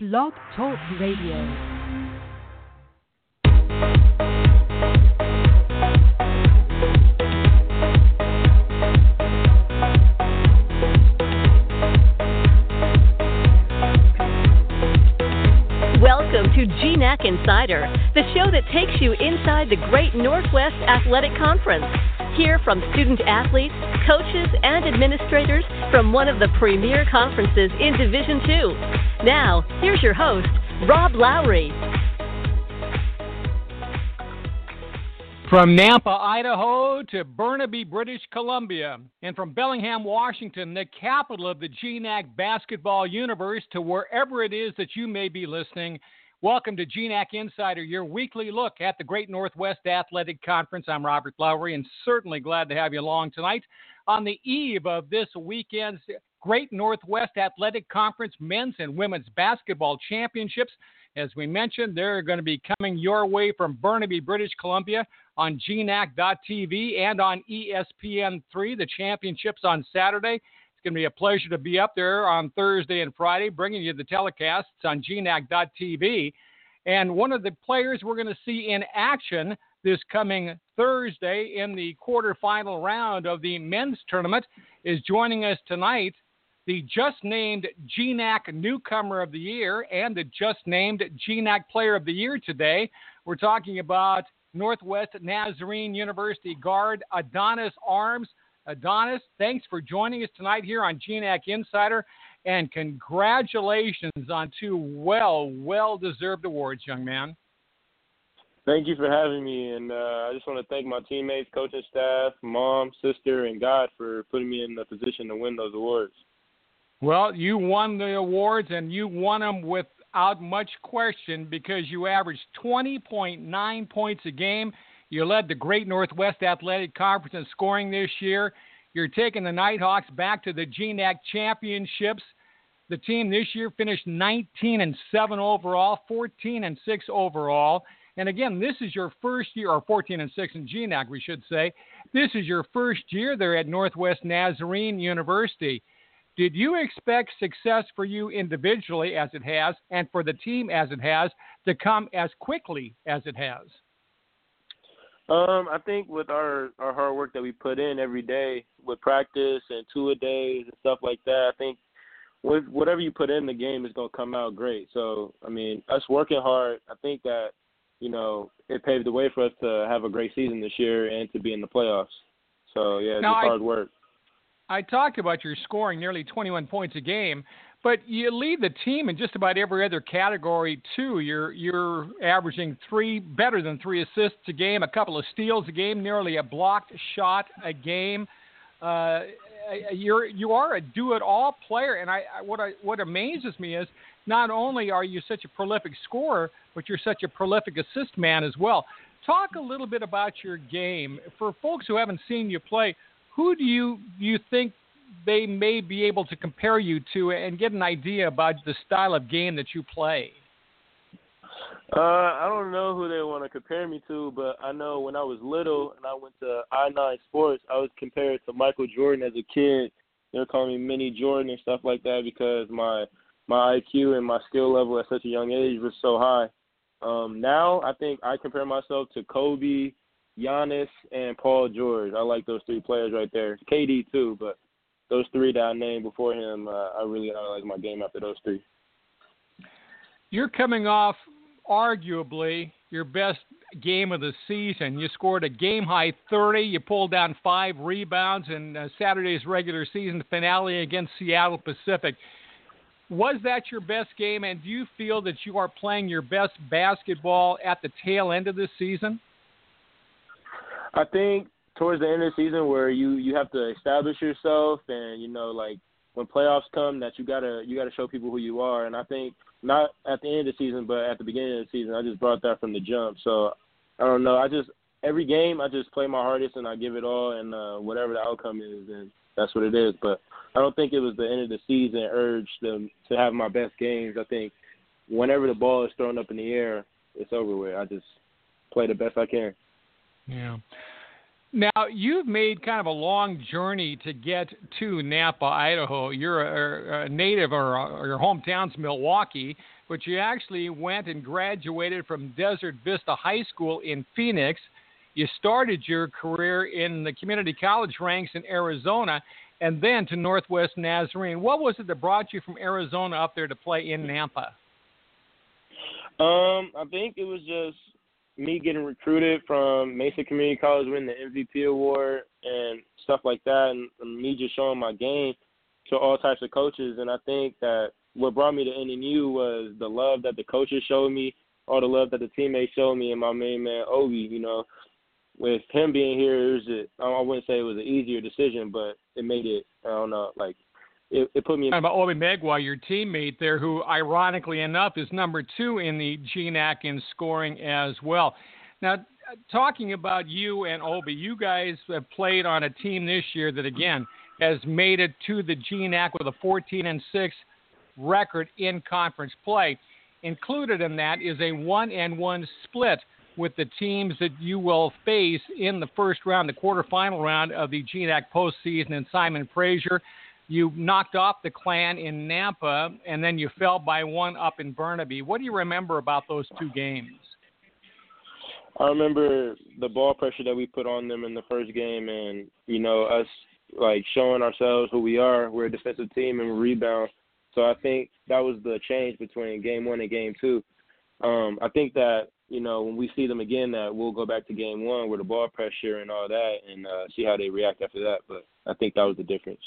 Blog Talk Radio. Welcome to GNAC Insider, the show that takes you inside the Great Northwest Athletic Conference. Hear from student athletes, coaches, and administrators from one of the premier conferences in Division II. Now, here's your host, Rob Lowry. From Nampa, Idaho to Burnaby, British Columbia, and from Bellingham, Washington, the capital of the GNAC basketball universe, to wherever it is that you may be listening, welcome to GNAC Insider, your weekly look at the Great Northwest Athletic Conference. I'm Robert Lowry, and certainly glad to have you along tonight on the eve of this weekend's Great Northwest Athletic Conference men's and women's basketball championships. As we mentioned, they're going to be coming your way from Burnaby, British Columbia on GNAC.tv and on ESPN3. The championships on Saturday. It's going to be a pleasure to be up there on Thursday and Friday, bringing you the telecasts on GNAC.tv. And one of the players we're going to see in action this coming Thursday in the quarterfinal round of the men's tournament is joining us tonight the just named GNAC Newcomer of the Year and the just named GNAC Player of the Year today. We're talking about Northwest Nazarene University guard Adonis Arms. Adonis, thanks for joining us tonight here on GNAC Insider, and congratulations on two well, well deserved awards, young man. Thank you for having me, and uh, I just want to thank my teammates, coaching staff, mom, sister, and God for putting me in the position to win those awards. Well, you won the awards, and you won them without much question because you averaged 20.9 points a game. You led the Great Northwest Athletic Conference in scoring this year. You're taking the Nighthawks back to the GNAC championships. The team this year finished 19 and 7 overall, 14 and 6 overall. And again, this is your first year, or 14 and 6 in GNAC, we should say. This is your first year there at Northwest Nazarene University. Did you expect success for you individually as it has, and for the team as it has, to come as quickly as it has? Um, I think with our our hard work that we put in every day with practice and two a days and stuff like that, I think with whatever you put in the game is gonna come out great. So I mean, us working hard, I think that you know it paved the way for us to have a great season this year and to be in the playoffs. So yeah, it's now, hard work. I talked about your scoring nearly 21 points a game, but you lead the team in just about every other category too. You're you're averaging three better than three assists a game, a couple of steals a game, nearly a blocked shot a game. Uh, you're you are a do-it-all player, and I, I what I what amazes me is not only are you such a prolific scorer, but you're such a prolific assist man as well. Talk a little bit about your game for folks who haven't seen you play who do you you think they may be able to compare you to and get an idea about the style of game that you play? Uh, I don't know who they want to compare me to, but I know when I was little and I went to i9 Sports, I was compared to Michael Jordan as a kid. They were calling me Mini Jordan and stuff like that because my my IQ and my skill level at such a young age was so high. Um, now I think I compare myself to Kobe, Giannis, and Paul George. I like those three players right there. KD too, but those three that I named before him, uh, I really analyze my game after those three. You're coming off arguably your best game of the season. You scored a game high 30. You pulled down five rebounds in uh, Saturday's regular season finale against Seattle Pacific. Was that your best game, and do you feel that you are playing your best basketball at the tail end of this season? I think towards the end of the season where you you have to establish yourself and you know like when playoffs come that you gotta you gotta show people who you are. And I think not at the end of the season but at the beginning of the season I just brought that from the jump. So I don't know. I just every game I just play my hardest and I give it all and uh, whatever the outcome is and that's what it is. But I don't think it was the end of the season urge to to have my best games. I think whenever the ball is thrown up in the air it's over with. I just play the best I can. Yeah. Now you've made kind of a long journey to get to Nampa, Idaho. You're a, a native, or, or, your hometown's Milwaukee. but you actually went and graduated from Desert Vista High School in Phoenix. You started your career in the community college ranks in Arizona and then to Northwest Nazarene. What was it that brought you from Arizona up there to play in Nampa? Um, I think it was just me getting recruited from Mesa Community College, winning the MVP award and stuff like that, and, me just showing my game to all types of coaches. And I think that what brought me to NNU was the love that the coaches showed me, all the love that the teammates showed me, and my main man Obi. You know, with him being here, it was a, I wouldn't say it was an easier decision, but it made it. I don't know, like it, it put me. In- about Obi Megwa, your teammate there, who ironically enough is number two in the GNAC in scoring as well. Now, talking about you and Obi, you guys have played on a team this year that again has made it to the GNAC with a 14 and 6 record in conference play. Included in that is a one and one split with the teams that you will face in the first round, the quarterfinal round of the GNAC postseason. And Simon Fraser, you knocked off the Clan in Nampa, and then you fell by one up in Burnaby. What do you remember about those two games? I remember the ball pressure that we put on them in the first game, and you know us like showing ourselves who we are. We're a defensive team and we rebound. So I think that was the change between game one and game two. Um, I think that you know when we see them again, that we'll go back to game one with the ball pressure and all that, and uh, see how they react after that. But I think that was the difference.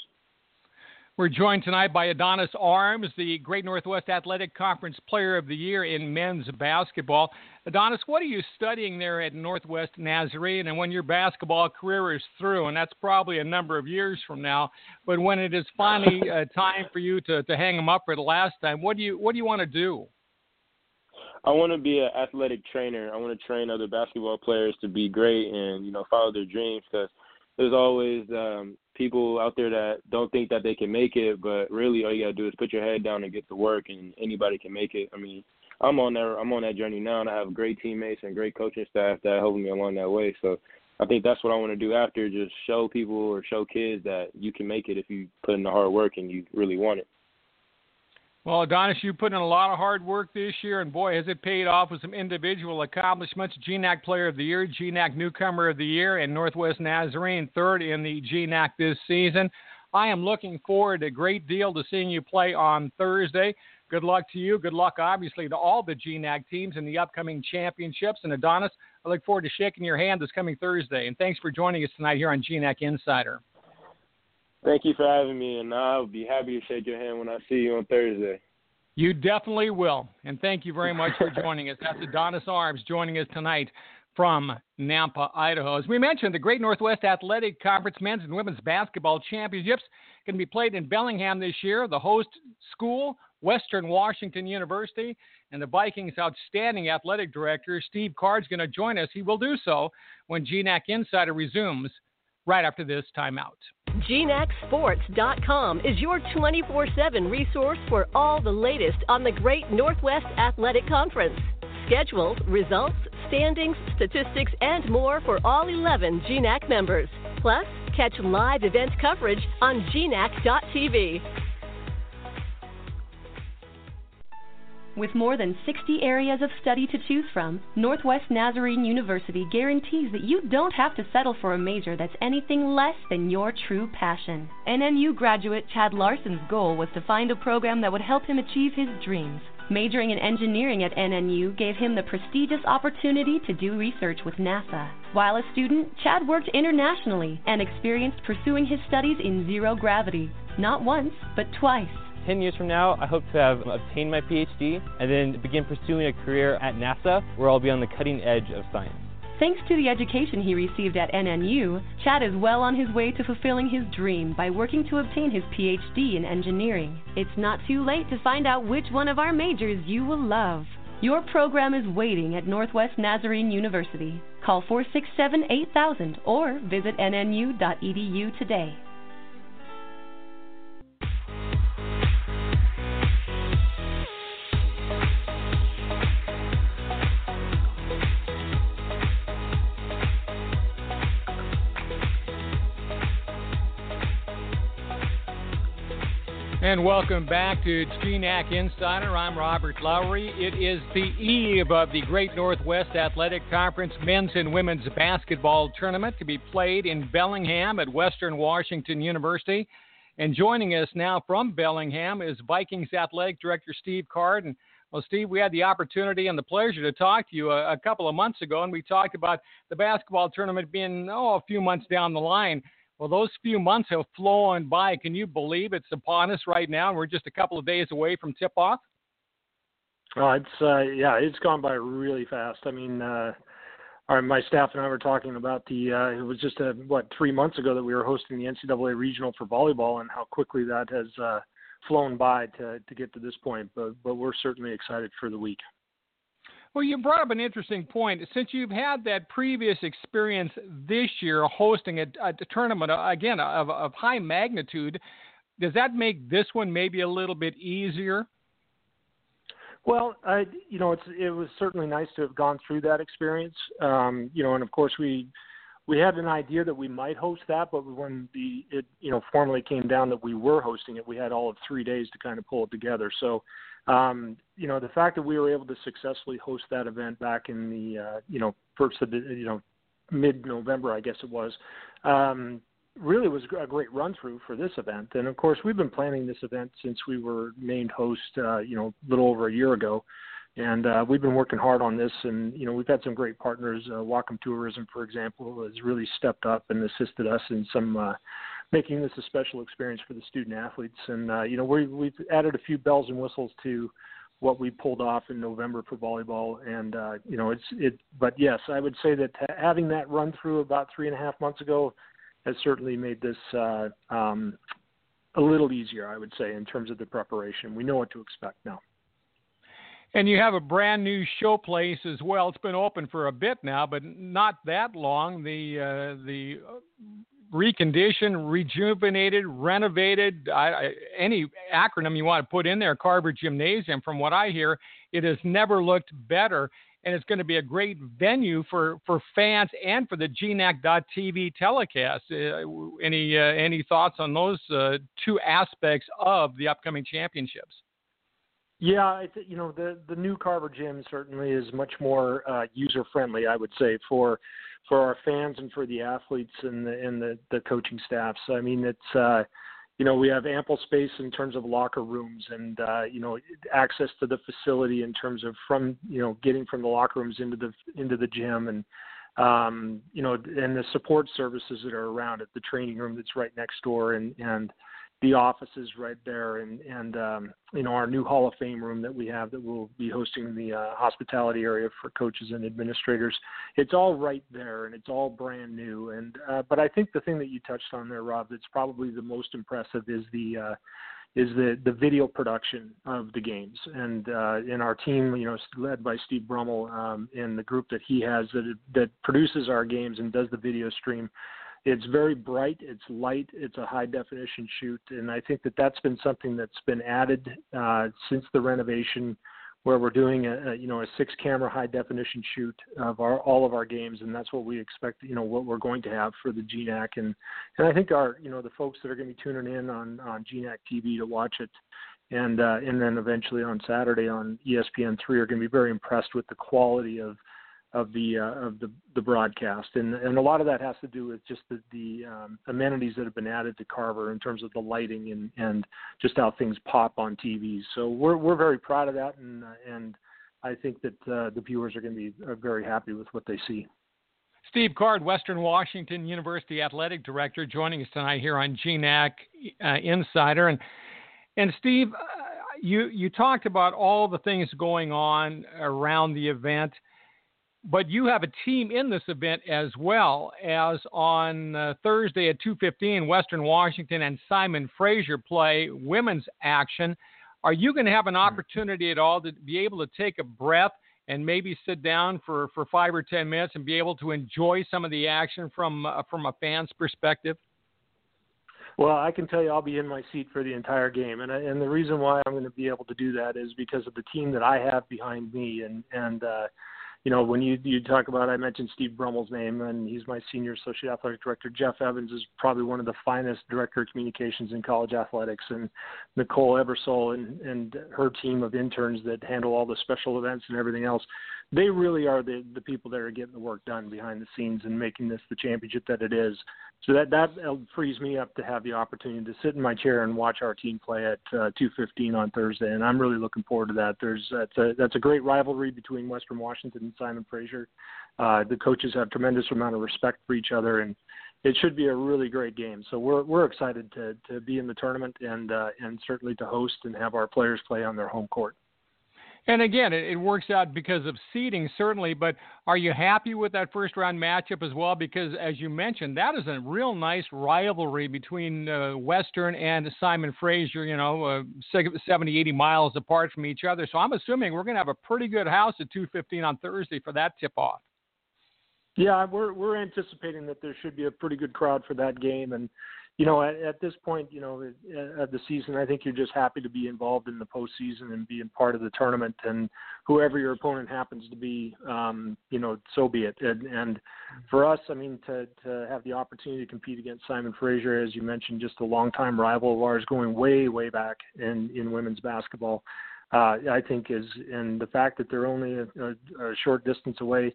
We're joined tonight by Adonis Arms, the Great Northwest Athletic Conference Player of the Year in men's basketball. Adonis, what are you studying there at Northwest Nazarene? And when your basketball career is through, and that's probably a number of years from now, but when it is finally uh, time for you to, to hang them up for the last time, what do you what do you want to do? I want to be an athletic trainer. I want to train other basketball players to be great and you know follow their dreams because there's always um, people out there that don't think that they can make it, but really all you gotta do is put your head down and get to work, and anybody can make it. I mean, I'm on that I'm on that journey now, and I have great teammates and great coaching staff that help me along that way. So I think that's what I want to do after, just show people or show kids that you can make it if you put in the hard work and you really want it. Well, Adonis, you put in a lot of hard work this year, and boy, has it paid off with some individual accomplishments. GNAC Player of the Year, GNAC Newcomer of the Year, and Northwest Nazarene third in the GNAC this season. I am looking forward a great deal to seeing you play on Thursday. Good luck to you. Good luck, obviously, to all the GNAC teams in the upcoming championships. And Adonis, I look forward to shaking your hand this coming Thursday. And thanks for joining us tonight here on GNAC Insider. Thank you for having me, and I'll be happy to shake your hand when I see you on Thursday. You definitely will. And thank you very much for joining us. That's Adonis Arms joining us tonight from Nampa, Idaho. As we mentioned, the Great Northwest Athletic Conference men's and women's basketball championships can be played in Bellingham this year. The host school, Western Washington University, and the Vikings' outstanding athletic director, Steve Card, is going to join us. He will do so when GNAC Insider resumes right after this timeout. GNACSports.com is your 24 7 resource for all the latest on the Great Northwest Athletic Conference. Schedules, results, standings, statistics, and more for all 11 GNAC members. Plus, catch live event coverage on GNAC.tv. With more than 60 areas of study to choose from, Northwest Nazarene University guarantees that you don't have to settle for a major that's anything less than your true passion. NNU graduate Chad Larson's goal was to find a program that would help him achieve his dreams. Majoring in engineering at NNU gave him the prestigious opportunity to do research with NASA. While a student, Chad worked internationally and experienced pursuing his studies in zero gravity, not once, but twice. 10 years from now, I hope to have obtained my PhD and then begin pursuing a career at NASA where I'll be on the cutting edge of science. Thanks to the education he received at NNU, Chad is well on his way to fulfilling his dream by working to obtain his PhD in engineering. It's not too late to find out which one of our majors you will love. Your program is waiting at Northwest Nazarene University. Call 467 8000 or visit nnu.edu today. And welcome back to GNAC Insider. I'm Robert Lowry. It is the eve of the Great Northwest Athletic Conference men's and women's basketball tournament to be played in Bellingham at Western Washington University. And joining us now from Bellingham is Vikings Athletic Director Steve Card. And well, Steve, we had the opportunity and the pleasure to talk to you a, a couple of months ago, and we talked about the basketball tournament being oh a few months down the line. Well, those few months have flown by. Can you believe it's upon us right now? And we're just a couple of days away from tip off. Oh, it's uh, yeah, it's gone by really fast. I mean, uh, our, my staff and I were talking about the. Uh, it was just a, what three months ago that we were hosting the NCAA regional for volleyball, and how quickly that has uh, flown by to to get to this point. But but we're certainly excited for the week. Well, you brought up an interesting point. Since you've had that previous experience this year hosting a, a tournament, uh, again, of, of high magnitude, does that make this one maybe a little bit easier? Well, I, you know, it's it was certainly nice to have gone through that experience. Um, you know, and of course we we had an idea that we might host that, but when the it you know formally came down that we were hosting it, we had all of three days to kind of pull it together. So um, you know, the fact that we were able to successfully host that event back in the, uh, you know, first of the, you know, mid-November, I guess it was, um, really was a great run through for this event. And of course, we've been planning this event since we were named host, uh, you know, a little over a year ago. And uh, we've been working hard on this, and you know we've had some great partners. Uh, Whatcom Tourism, for example, has really stepped up and assisted us in some uh, making this a special experience for the student athletes. And uh, you know, we, we've added a few bells and whistles to what we pulled off in November for volleyball. And uh, you know, it's it. But yes, I would say that having that run through about three and a half months ago has certainly made this uh, um, a little easier. I would say in terms of the preparation. We know what to expect now. And you have a brand new show place as well. It's been open for a bit now, but not that long. The uh, the reconditioned, rejuvenated, renovated, I, I, any acronym you want to put in there, Carver Gymnasium. From what I hear, it has never looked better, and it's going to be a great venue for, for fans and for the GNAC.TV telecast. Uh, any uh, any thoughts on those uh, two aspects of the upcoming championships? Yeah, you know the the new Carver Gym certainly is much more uh, user friendly. I would say for for our fans and for the athletes and the and the, the coaching staffs. I mean, it's uh, you know we have ample space in terms of locker rooms and uh, you know access to the facility in terms of from you know getting from the locker rooms into the into the gym and um, you know and the support services that are around it, the training room that's right next door and and the offices right there and and um, you know our new Hall of Fame room that we have that we'll be hosting the uh, hospitality area for coaches and administrators. It's all right there and it's all brand new. And uh, but I think the thing that you touched on there, Rob, that's probably the most impressive is the uh, is the the video production of the games and uh in our team you know led by Steve Brummel um in the group that he has that that produces our games and does the video stream it's very bright, it's light, it's a high definition shoot, and I think that that's been something that's been added uh, since the renovation, where we're doing a, a you know a six camera high definition shoot of our all of our games, and that's what we expect you know what we're going to have for the GNAC, and and I think our you know the folks that are going to be tuning in on on GNAC TV to watch it and uh, and then eventually on Saturday on ESPN three are going to be very impressed with the quality of of the uh, of the the broadcast, and and a lot of that has to do with just the the um, amenities that have been added to Carver in terms of the lighting and and just how things pop on TVs. So we're we're very proud of that, and uh, and I think that uh, the viewers are going to be uh, very happy with what they see. Steve Card, Western Washington University Athletic Director, joining us tonight here on GNAC uh, Insider, and and Steve, uh, you you talked about all the things going on around the event but you have a team in this event as well as on uh, Thursday at 2:15 Western Washington and Simon Fraser play women's action. Are you going to have an mm-hmm. opportunity at all to be able to take a breath and maybe sit down for, for five or ten minutes and be able to enjoy some of the action from uh, from a fan's perspective? Well, I can tell you, I'll be in my seat for the entire game, and I, and the reason why I'm going to be able to do that is because of the team that I have behind me, and and uh, you know, when you you talk about, I mentioned Steve Brummel's name, and he's my senior associate athletic director. Jeff Evans is probably one of the finest director of communications in college athletics, and Nicole Ebersol and and her team of interns that handle all the special events and everything else. They really are the the people that are getting the work done behind the scenes and making this the championship that it is. So that that frees me up to have the opportunity to sit in my chair and watch our team play at uh, 2:15 on Thursday, and I'm really looking forward to that. There's that's a that's a great rivalry between Western Washington and Simon Fraser. Uh, the coaches have tremendous amount of respect for each other, and it should be a really great game. So we're we're excited to to be in the tournament and uh, and certainly to host and have our players play on their home court. And again, it, it, works out because of seeding, certainly. But are you happy with that first round matchup as well? Because, as you mentioned, that is a real nice rivalry between uh, Western and Simon Fraser, you know, uh, 70, 80 miles apart from each other. So I'm assuming we're going to have a pretty good house at 215 on Thursday for that tip off. Yeah, we're we're anticipating that there should be a pretty good crowd for that game, and you know, at, at this point, you know, of the season, I think you're just happy to be involved in the postseason and being part of the tournament. And whoever your opponent happens to be, um, you know, so be it. And, and for us, I mean, to to have the opportunity to compete against Simon Fraser, as you mentioned, just a longtime rival of ours, going way way back in in women's basketball. Uh, I think is and the fact that they're only a, a, a short distance away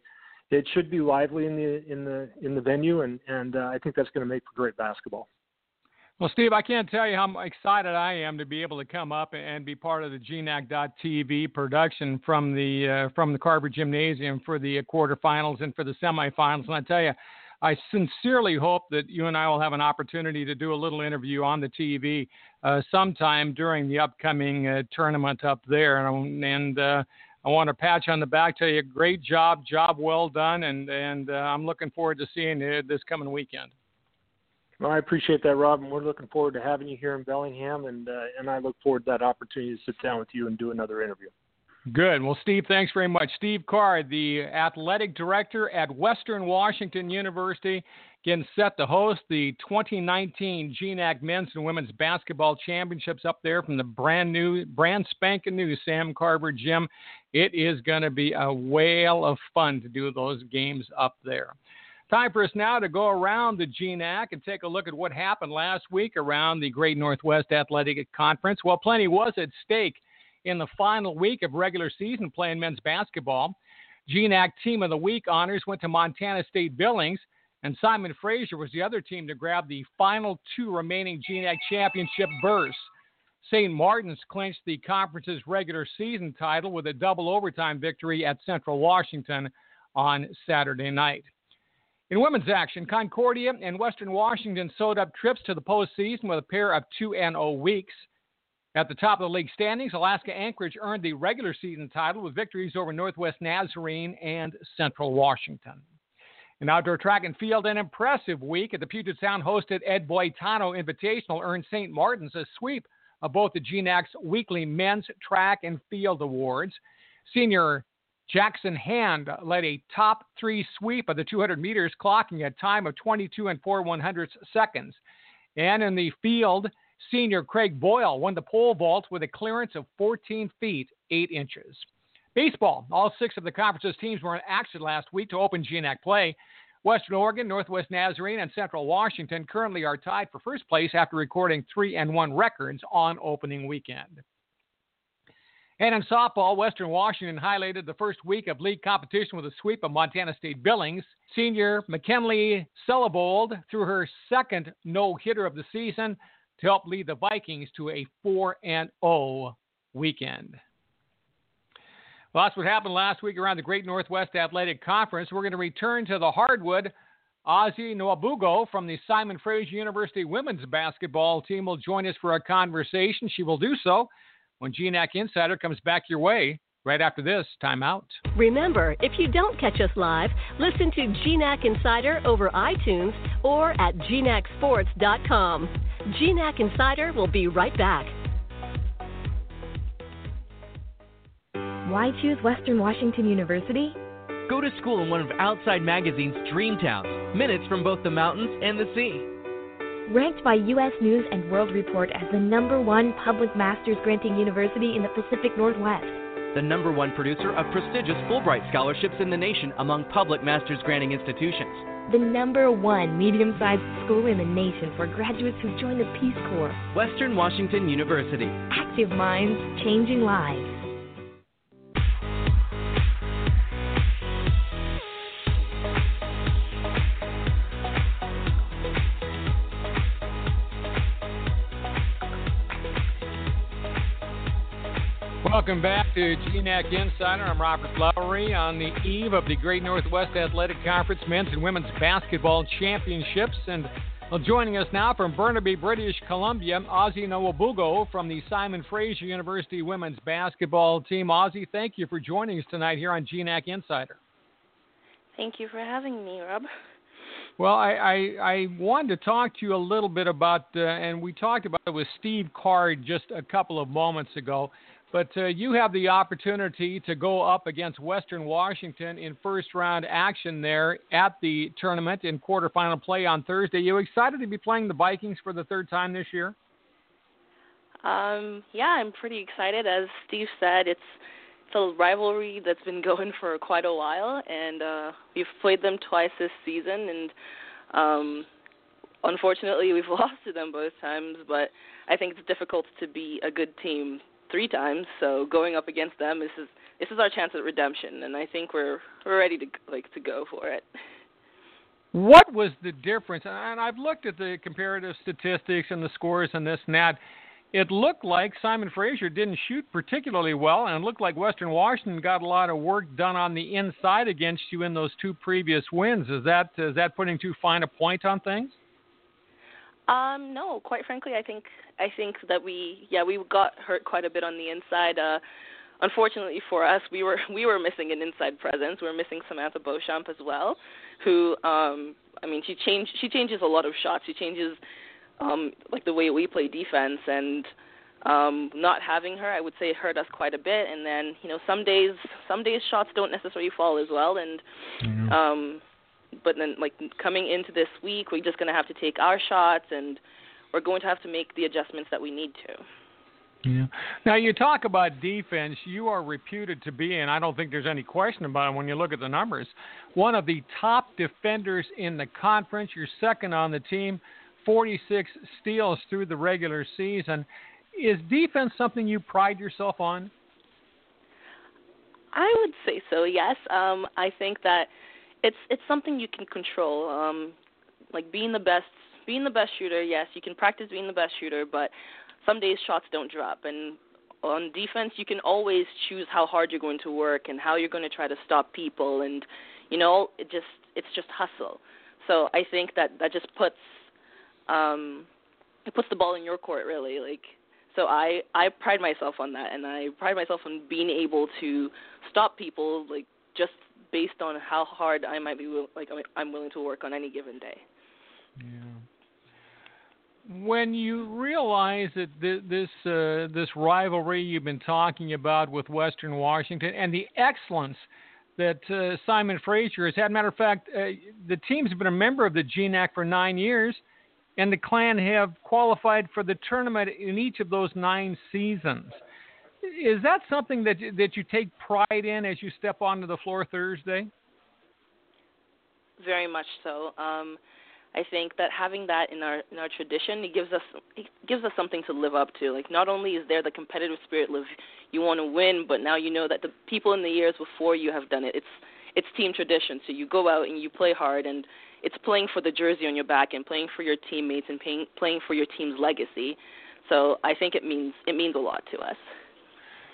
it should be lively in the in the in the venue, and and uh, I think that's going to make for great basketball. Well, Steve, I can't tell you how excited I am to be able to come up and be part of the GNAC.TV production from the uh, from the Carver Gymnasium for the quarterfinals and for the semifinals. And I tell you, I sincerely hope that you and I will have an opportunity to do a little interview on the TV uh, sometime during the upcoming uh, tournament up there. And, and uh, I want to patch on the back, tell you, great job, job well done, and and uh, I'm looking forward to seeing you this coming weekend. Well, I appreciate that, Rob, and we're looking forward to having you here in Bellingham, and uh, and I look forward to that opportunity to sit down with you and do another interview. Good. Well, Steve, thanks very much. Steve Card, the athletic director at Western Washington University, getting set to host the 2019 GNAC Men's and Women's Basketball Championships up there from the brand new, brand spanking new Sam Carver Gym. It is going to be a whale of fun to do those games up there. Time for us now to go around the GNAC and take a look at what happened last week around the Great Northwest Athletic Conference. Well, plenty was at stake in the final week of regular season playing men's basketball. GNAC Team of the Week honors went to Montana State Billings, and Simon Fraser was the other team to grab the final two remaining GNAC championship berths. St. Martin's clinched the conference's regular season title with a double overtime victory at Central Washington on Saturday night. In women's action, Concordia and Western Washington sewed up trips to the postseason with a pair of 2 0 weeks. At the top of the league standings, Alaska Anchorage earned the regular season title with victories over Northwest Nazarene and Central Washington. In outdoor track and field, an impressive week at the Puget Sound hosted Ed Boitano Invitational earned St. Martin's a sweep of both the GNAC's weekly men's track and field awards. Senior Jackson Hand led a top three sweep of the 200 meters, clocking a time of 22 and 4 one hundredths seconds. And in the field, senior Craig Boyle won the pole vault with a clearance of 14 feet 8 inches. Baseball, all six of the conference's teams were in action last week to open GNAC play. Western Oregon, Northwest Nazarene, and Central Washington currently are tied for first place after recording 3 and 1 records on opening weekend. And in softball, Western Washington highlighted the first week of league competition with a sweep of Montana State Billings. Senior McKinley Celibold threw her second no hitter of the season to help lead the Vikings to a 4 0 weekend. Well, that's what happened last week around the Great Northwest Athletic Conference. We're going to return to the hardwood. Ozzy Nwabuko from the Simon Fraser University women's basketball team will join us for a conversation. She will do so when GNAC Insider comes back your way right after this timeout. Remember, if you don't catch us live, listen to GNAC Insider over iTunes or at gnacsports.com. GNAC Insider will be right back. Why choose Western Washington University? Go to school in one of Outside Magazine's dream towns, minutes from both the mountains and the sea. Ranked by U.S. News and World Report as the number one public master's granting university in the Pacific Northwest. the number one producer of prestigious Fulbright scholarships in the nation among public master's granting institutions. The number one medium sized school in the nation for graduates who join the Peace Corps. Western Washington University. Active minds, changing lives. Welcome back to GNAC Insider. I'm Robert Lowry on the eve of the Great Northwest Athletic Conference Men's and Women's Basketball Championships. And well, joining us now from Burnaby, British Columbia, Ozzie Nwabuko from the Simon Fraser University Women's Basketball Team. Ozzie, thank you for joining us tonight here on GNAC Insider. Thank you for having me, Rob. Well, I, I, I wanted to talk to you a little bit about, uh, and we talked about it with Steve Card just a couple of moments ago. But uh, you have the opportunity to go up against Western Washington in first round action there at the tournament in quarterfinal play on Thursday. You excited to be playing the Vikings for the third time this year? Um, yeah, I'm pretty excited. As Steve said, it's it's a rivalry that's been going for quite a while, and uh, we've played them twice this season, and um, unfortunately, we've lost to them both times. But I think it's difficult to be a good team three times. So going up against them, this is this is our chance at redemption, and I think we're we're ready to like to go for it. What was the difference? And I've looked at the comparative statistics and the scores and this and that. It looked like Simon Fraser didn't shoot particularly well, and it looked like Western Washington got a lot of work done on the inside against you in those two previous wins. Is that is that putting too fine a point on things? Um, no, quite frankly, I think I think that we yeah we got hurt quite a bit on the inside. Uh, unfortunately for us, we were we were missing an inside presence. We were missing Samantha Beauchamp as well, who um, I mean she changed she changes a lot of shots. She changes um, like the way we play defense and um not having her i would say hurt us quite a bit and then you know some days some days shots don't necessarily fall as well and um but then like coming into this week, we're just going to have to take our shots, and we're going to have to make the adjustments that we need to. Yeah. Now you talk about defense. You are reputed to be, and I don't think there's any question about it when you look at the numbers, one of the top defenders in the conference. You're second on the team, 46 steals through the regular season. Is defense something you pride yourself on? I would say so. Yes. Um, I think that it's it's something you can control. Um, like being the best, being the best shooter. Yes, you can practice being the best shooter, but some days shots don't drop. And on defense, you can always choose how hard you're going to work and how you're going to try to stop people. And you know, it just it's just hustle. So I think that that just puts um, it puts the ball in your court really. Like so I I pride myself on that, and I pride myself on being able to stop people like just based on how hard I might be like I'm willing to work on any given day. Yeah. When you realize that this uh, this rivalry you've been talking about with Western Washington and the excellence that uh, Simon Fraser has had. Matter of fact, uh, the team's been a member of the GNAC for nine years, and the Clan have qualified for the tournament in each of those nine seasons is that something that that you take pride in as you step onto the floor Thursday? Very much so. Um, I think that having that in our in our tradition, it gives us it gives us something to live up to. Like not only is there the competitive spirit, live you want to win, but now you know that the people in the years before you have done it. It's it's team tradition. So you go out and you play hard, and it's playing for the jersey on your back and playing for your teammates and playing playing for your team's legacy. So I think it means it means a lot to us.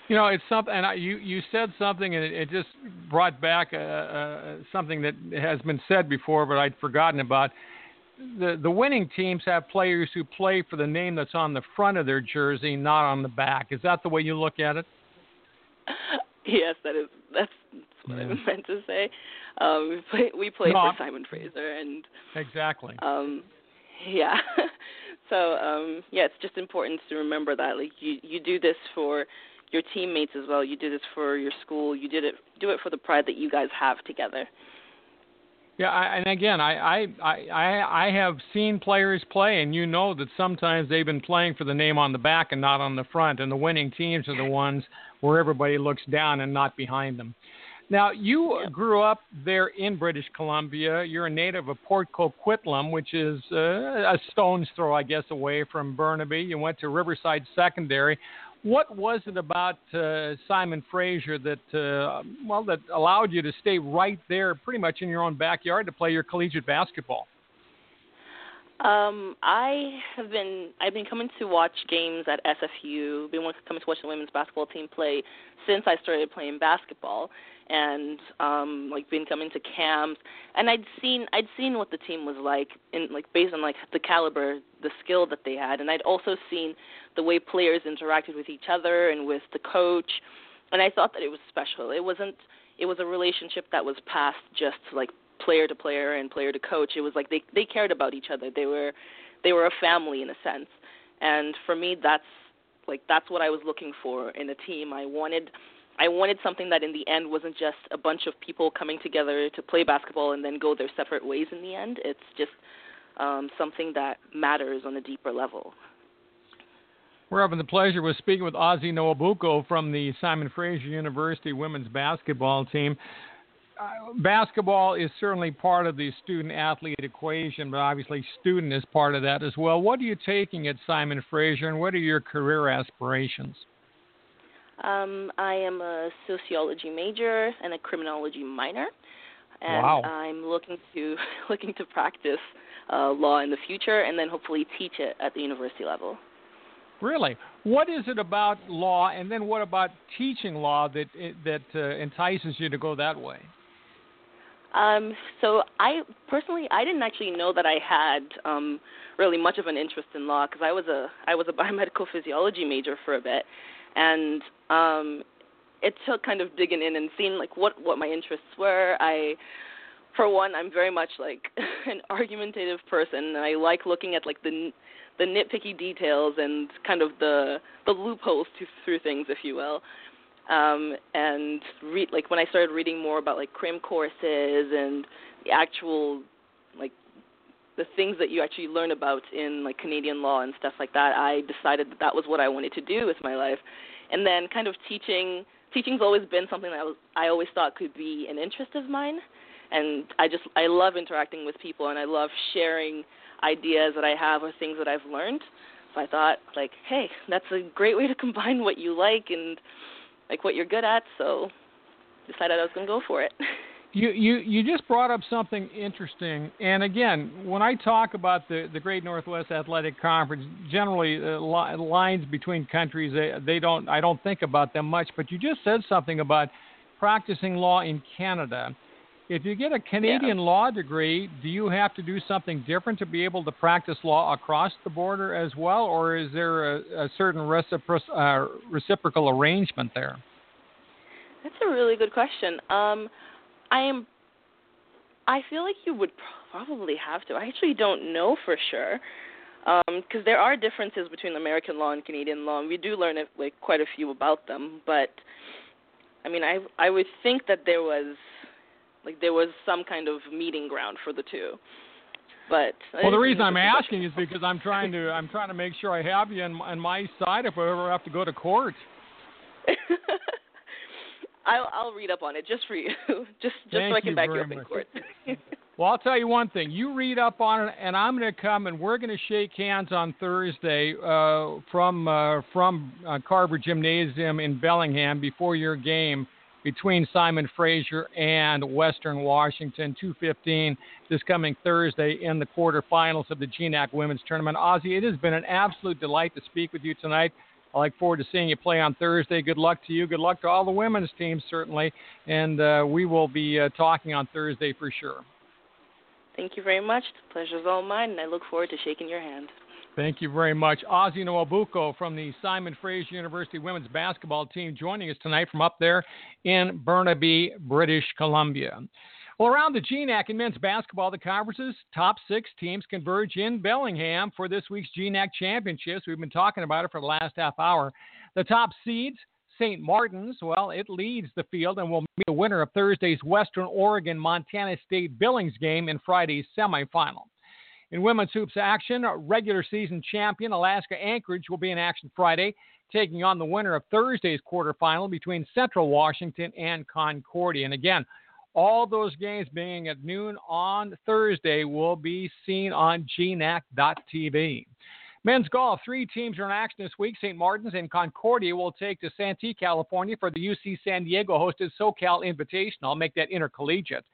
You know, it's something, and I, you you said something, and it, it just brought back uh, uh, something that has been said before, but I'd forgotten about. The the winning teams have players who play for the name that's on the front of their jersey, not on the back. Is that the way you look at it? Yes, that is. That's, that's what yeah. I meant to say. Um, we play, we play no, for Simon Fraser, and exactly. Um, yeah. so um, yeah, it's just important to remember that. Like you you do this for your teammates as well. You did this for your school. You did it do it for the pride that you guys have together. Yeah, I, and again, I, I I I have seen players play, and you know that sometimes they've been playing for the name on the back and not on the front, and the winning teams are the ones where everybody looks down and not behind them. Now, you yeah. grew up there in British Columbia. You're a native of Port Coquitlam, which is uh, a stone's throw, I guess, away from Burnaby. You went to Riverside Secondary. What was it about uh, Simon Fraser that uh, well that allowed you to stay right there, pretty much in your own backyard, to play your collegiate basketball? Um, I have been I've been coming to watch games at SFU. Been coming to watch the women's basketball team play since I started playing basketball, and um, like been coming to camps. And I'd seen I'd seen what the team was like in like based on like the caliber, the skill that they had, and I'd also seen the way players interacted with each other and with the coach, and I thought that it was special. It wasn't. It was a relationship that was passed just like player to player and player to coach. It was like they they cared about each other. They were they were a family in a sense. And for me, that's like that's what I was looking for in a team. I wanted I wanted something that in the end wasn't just a bunch of people coming together to play basketball and then go their separate ways in the end. It's just um, something that matters on a deeper level. We're having the pleasure of speaking with Ozzie Nwabuko from the Simon Fraser University women's basketball team. Uh, basketball is certainly part of the student athlete equation, but obviously student is part of that as well. What are you taking at Simon Fraser, and what are your career aspirations? Um, I am a sociology major and a criminology minor, and wow. I'm looking to looking to practice uh, law in the future, and then hopefully teach it at the university level. Really? What is it about law, and then what about teaching law that that uh, entices you to go that way? Um, so I personally, I didn't actually know that I had um, really much of an interest in law because I was a I was a biomedical physiology major for a bit, and um, it took kind of digging in and seeing like what what my interests were. I for one, I'm very much like an argumentative person, and I like looking at like the the nitpicky details and kind of the the loopholes to, through things, if you will. Um, and read like when I started reading more about like crim courses and the actual like the things that you actually learn about in like Canadian law and stuff like that, I decided that that was what I wanted to do with my life. And then kind of teaching teaching's always been something that I was I always thought could be an interest of mine. And I just I love interacting with people and I love sharing ideas that I have or things that I've learned. So I thought like, hey, that's a great way to combine what you like and like what you're good at. So decided I was going to go for it. You, you you just brought up something interesting, and again, when I talk about the the Great Northwest Athletic Conference, generally uh, li- lines between countries they they don't I don't think about them much. But you just said something about practicing law in Canada. If you get a Canadian yeah. law degree, do you have to do something different to be able to practice law across the border as well, or is there a, a certain recipro- uh, reciprocal arrangement there? That's a really good question. Um, I am. I feel like you would probably have to. I actually don't know for sure, because um, there are differences between American law and Canadian law, and we do learn like quite a few about them. But I mean, I I would think that there was like there was some kind of meeting ground for the two. But well, the reason I'm asking is because I'm trying to I'm trying to make sure I have you on, on my side if I ever have to go to court. I'll I'll read up on it just for you, just just Thank so I can you back you up much. in court. well, I'll tell you one thing. You read up on it, and I'm going to come and we're going to shake hands on Thursday uh, from uh, from uh, Carver Gymnasium in Bellingham before your game between Simon Fraser and Western Washington, 2:15 this coming Thursday in the quarterfinals of the GNAC Women's Tournament. Ozzie, it has been an absolute delight to speak with you tonight. I look forward to seeing you play on Thursday. Good luck to you. Good luck to all the women's teams, certainly. And uh, we will be uh, talking on Thursday for sure. Thank you very much. The pleasure's all mine, and I look forward to shaking your hand. Thank you very much. Ozzie Nwabuko from the Simon Fraser University women's basketball team joining us tonight from up there in Burnaby, British Columbia. Well, around the GNAC in men's basketball, the conference's top six teams converge in Bellingham for this week's GNAC championships. We've been talking about it for the last half hour. The top seeds St. Martin's, well, it leads the field and will meet the winner of Thursday's Western Oregon Montana State Billings game in Friday's semifinal. In women's hoops action, regular season champion Alaska Anchorage will be in action Friday, taking on the winner of Thursday's quarterfinal between Central Washington and Concordia. And again, all those games being at noon on Thursday will be seen on gnac.tv. Men's golf, three teams are in action this week. St. Martin's and Concordia will take to Santee, California for the UC San Diego hosted SoCal Invitational. I'll make that intercollegiate.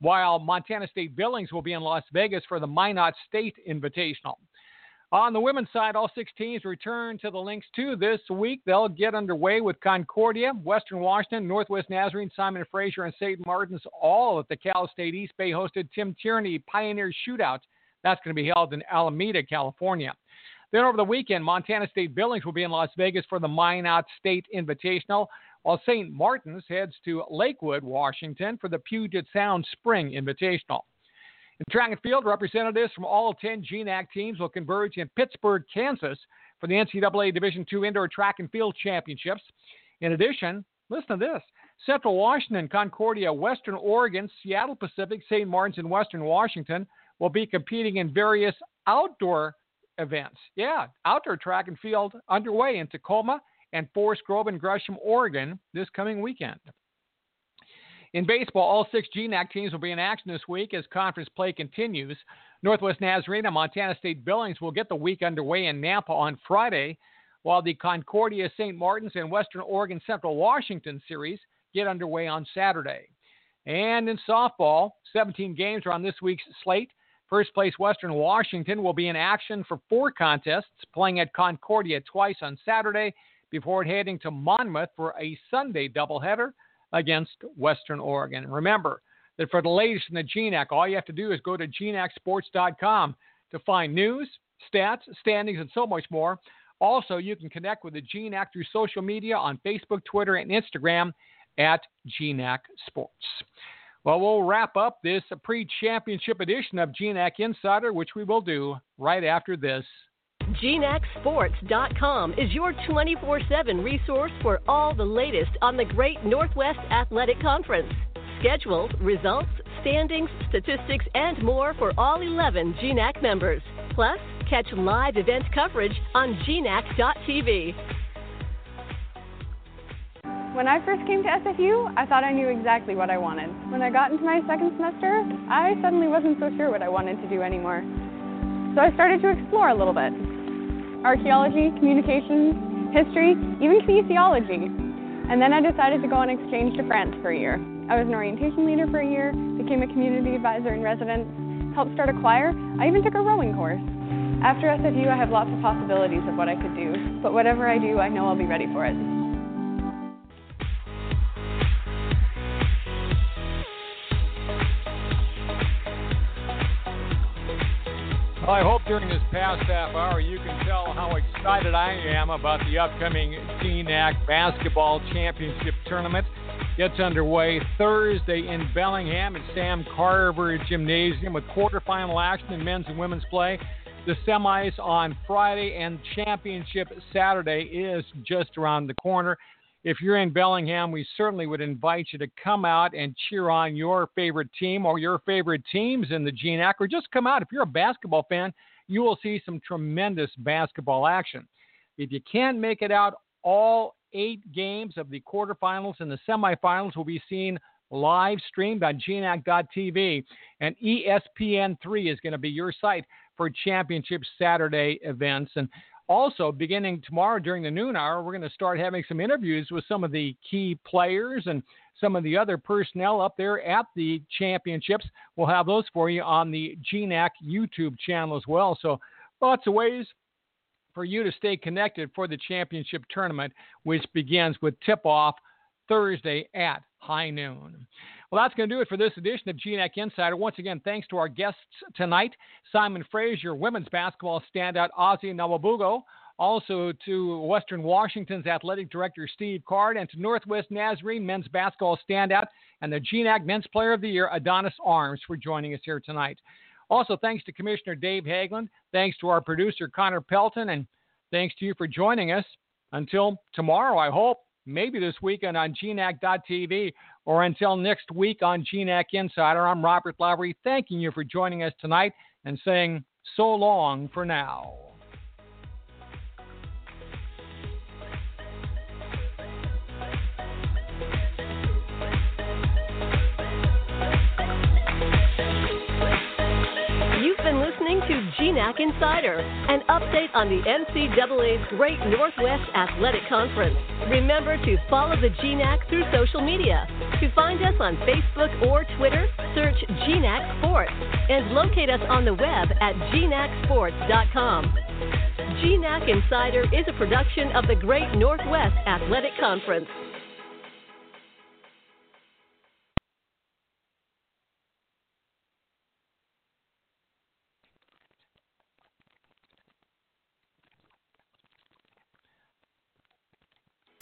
While Montana State Billings will be in Las Vegas for the Minot State Invitational. On the women's side, all six teams return to the links too this week. They'll get underway with Concordia, Western Washington, Northwest Nazarene, Simon Fraser, and St. Martin's, all at the Cal State East Bay hosted Tim Tierney Pioneer Shootout. That's going to be held in Alameda, California. Then over the weekend, Montana State Billings will be in Las Vegas for the Minot State Invitational, while St. Martin's heads to Lakewood, Washington for the Puget Sound Spring Invitational. Track and field, representatives from all 10 GNAC teams will converge in Pittsburgh, Kansas for the NCAA Division II Indoor Track and Field Championships. In addition, listen to this Central Washington, Concordia, Western Oregon, Seattle Pacific, St. Martin's, and Western Washington will be competing in various outdoor events. Yeah, outdoor track and field underway in Tacoma and Forest Grove and Gresham, Oregon this coming weekend. In baseball, all six GNAC teams will be in action this week as conference play continues. Northwest Nazarene and Montana State Billings will get the week underway in Nampa on Friday, while the Concordia St. Martin's and Western Oregon Central Washington series get underway on Saturday. And in softball, 17 games are on this week's slate. First place Western Washington will be in action for four contests, playing at Concordia twice on Saturday before heading to Monmouth for a Sunday doubleheader against Western Oregon. Remember that for the latest in the GNAC, all you have to do is go to gnacsports.com to find news, stats, standings, and so much more. Also, you can connect with the GNAC through social media on Facebook, Twitter, and Instagram at GNAC Sports. Well, we'll wrap up this pre championship edition of GNAC Insider, which we will do right after this. GNACSports.com is your 24 7 resource for all the latest on the Great Northwest Athletic Conference. Schedules, results, standings, statistics, and more for all 11 GNAC members. Plus, catch live event coverage on GNAC.tv. When I first came to SFU, I thought I knew exactly what I wanted. When I got into my second semester, I suddenly wasn't so sure what I wanted to do anymore. So I started to explore a little bit. Archaeology, communications, history, even kinesiology. And then I decided to go on exchange to France for a year. I was an orientation leader for a year, became a community advisor in residence, helped start a choir, I even took a rowing course. After SFU, I have lots of possibilities of what I could do, but whatever I do, I know I'll be ready for it. Well, I hope during this past half hour you can tell how excited I am about the upcoming GNAC Basketball Championship Tournament. Gets underway Thursday in Bellingham at Sam Carver Gymnasium with quarterfinal action in men's and women's play. The semis on Friday and championship Saturday is just around the corner if you're in Bellingham, we certainly would invite you to come out and cheer on your favorite team or your favorite teams in the GNAC, or just come out. If you're a basketball fan, you will see some tremendous basketball action. If you can't make it out, all eight games of the quarterfinals and the semifinals will be seen live streamed on GNAC.tv, and ESPN3 is going to be your site for championship Saturday events. And also, beginning tomorrow during the noon hour, we're going to start having some interviews with some of the key players and some of the other personnel up there at the championships. We'll have those for you on the GNAC YouTube channel as well. So, lots of ways for you to stay connected for the championship tournament, which begins with tip off Thursday at high noon. Well, that's going to do it for this edition of GNAC Insider. Once again, thanks to our guests tonight Simon Fraser, women's basketball standout Ozzie Nwabuko. Also to Western Washington's athletic director Steve Card, and to Northwest Nazarene men's basketball standout and the GNAC Men's Player of the Year Adonis Arms for joining us here tonight. Also, thanks to Commissioner Dave Haglund. Thanks to our producer Connor Pelton, and thanks to you for joining us. Until tomorrow, I hope. maybe this weekend on GNAC.tv or until next week on GNAC Insider. I'm Robert Lowry, thanking you for joining us tonight and saying so long for now. GNAC Insider, an update on the NCAA's Great Northwest Athletic Conference. Remember to follow the GNAC through social media. To find us on Facebook or Twitter, search GNAC Sports and locate us on the web at gnacsports.com. GNAC Insider is a production of the Great Northwest Athletic Conference.